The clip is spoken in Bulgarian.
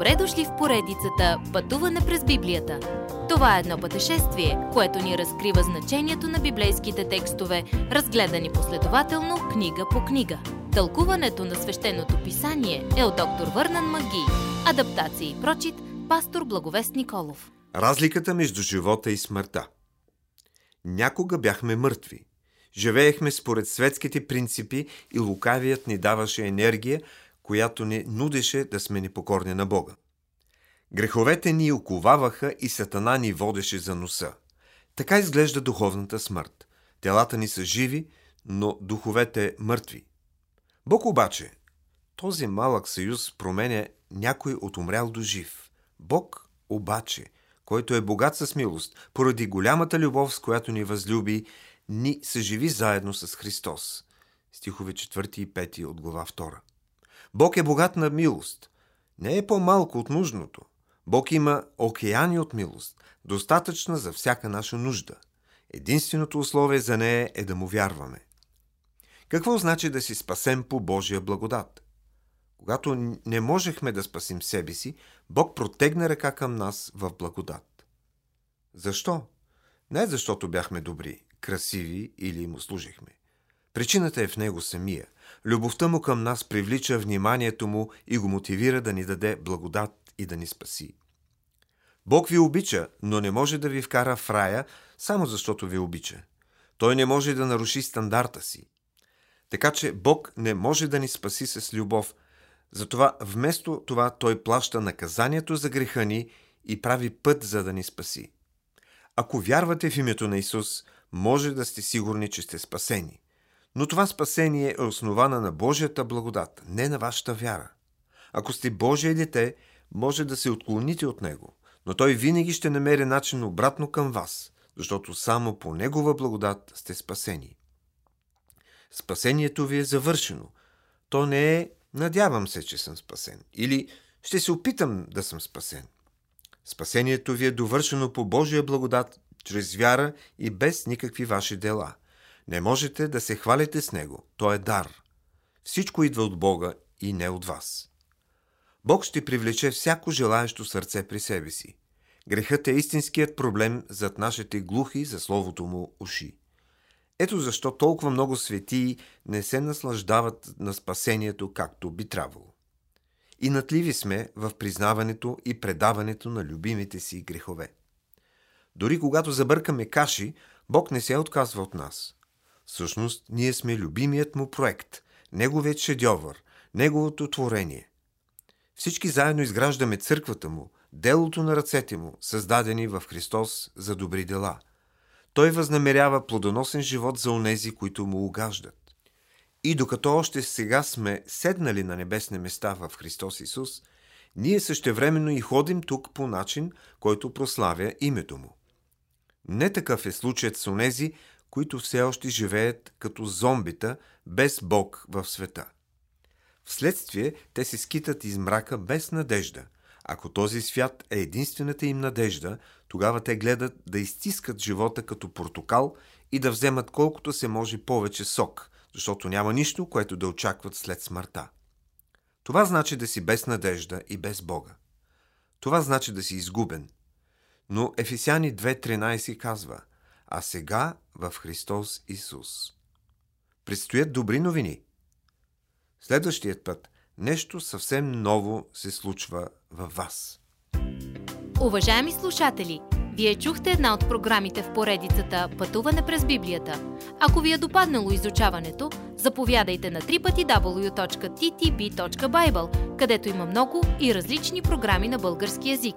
Добре дошли в поредицата Пътуване през Библията. Това е едно пътешествие, което ни разкрива значението на библейските текстове, разгледани последователно книга по книга. Тълкуването на свещеното писание е от доктор Върнан Маги. Адаптация и прочит, пастор Благовест Николов. Разликата между живота и смъртта. Някога бяхме мъртви. Живеехме според светските принципи и лукавият ни даваше енергия, която ни нудеше да сме непокорни на Бога. Греховете ни оковаваха и Сатана ни водеше за носа. Така изглежда духовната смърт. Телата ни са живи, но духовете мъртви. Бог обаче, този малък съюз променя някой от умрял до жив. Бог обаче, който е богат с милост, поради голямата любов, с която ни възлюби, ни съживи заедно с Христос. Стихове 4 и 5 от глава 2. Бог е богат на милост. Не е по-малко от нужното. Бог има океани от милост, достатъчна за всяка наша нужда. Единственото условие за нея е да му вярваме. Какво значи да си спасем по Божия благодат? Когато не можехме да спасим себе си, Бог протегна ръка към нас в благодат. Защо? Не защото бяхме добри, красиви или му служихме. Причината е в него самия. Любовта му към нас привлича вниманието му и го мотивира да ни даде благодат и да ни спаси. Бог ви обича, но не може да ви вкара в рая, само защото ви обича. Той не може да наруши стандарта си. Така че Бог не може да ни спаси с любов. Затова вместо това Той плаща наказанието за греха ни и прави път за да ни спаси. Ако вярвате в името на Исус, може да сте сигурни, че сте спасени. Но това спасение е основана на Божията благодат, не на вашата вяра. Ако сте Божие дете, може да се отклоните от Него, но Той винаги ще намери начин обратно към вас, защото само по Негова благодат сте спасени. Спасението ви е завършено. То не е надявам се, че съм спасен или ще се опитам да съм спасен. Спасението ви е довършено по Божия благодат, чрез вяра и без никакви ваши дела. Не можете да се хвалите с него. То е дар. Всичко идва от Бога и не от вас. Бог ще привлече всяко желаещо сърце при себе си. Грехът е истинският проблем зад нашите глухи за Словото му уши. Ето защо толкова много светии не се наслаждават на спасението, както би трябвало. И натливи сме в признаването и предаването на любимите си грехове. Дори когато забъркаме каши, Бог не се отказва от нас. Всъщност, ние сме любимият му проект, неговият шедьовър, неговото творение. Всички заедно изграждаме църквата му, делото на ръцете му, създадени в Христос за добри дела. Той възнамерява плодоносен живот за онези, които му угаждат. И докато още сега сме седнали на небесни места в Христос Исус, ние същевременно и ходим тук по начин, който прославя името му. Не такъв е случаят с онези, които все още живеят като зомбита, без Бог в света. Вследствие те се скитат из мрака без надежда. Ако този свят е единствената им надежда, тогава те гледат да изтискат живота като портокал и да вземат колкото се може повече сок, защото няма нищо, което да очакват след смъртта. Това значи да си без надежда и без Бога. Това значи да си изгубен. Но Ефесяни 2.13 казва – а сега в Христос Исус. Предстоят добри новини. Следващият път нещо съвсем ново се случва във вас. Уважаеми слушатели, вие чухте една от програмите в поредицата Пътуване през Библията. Ако ви е допаднало изучаването, заповядайте на www.ttb.bible, където има много и различни програми на български язик.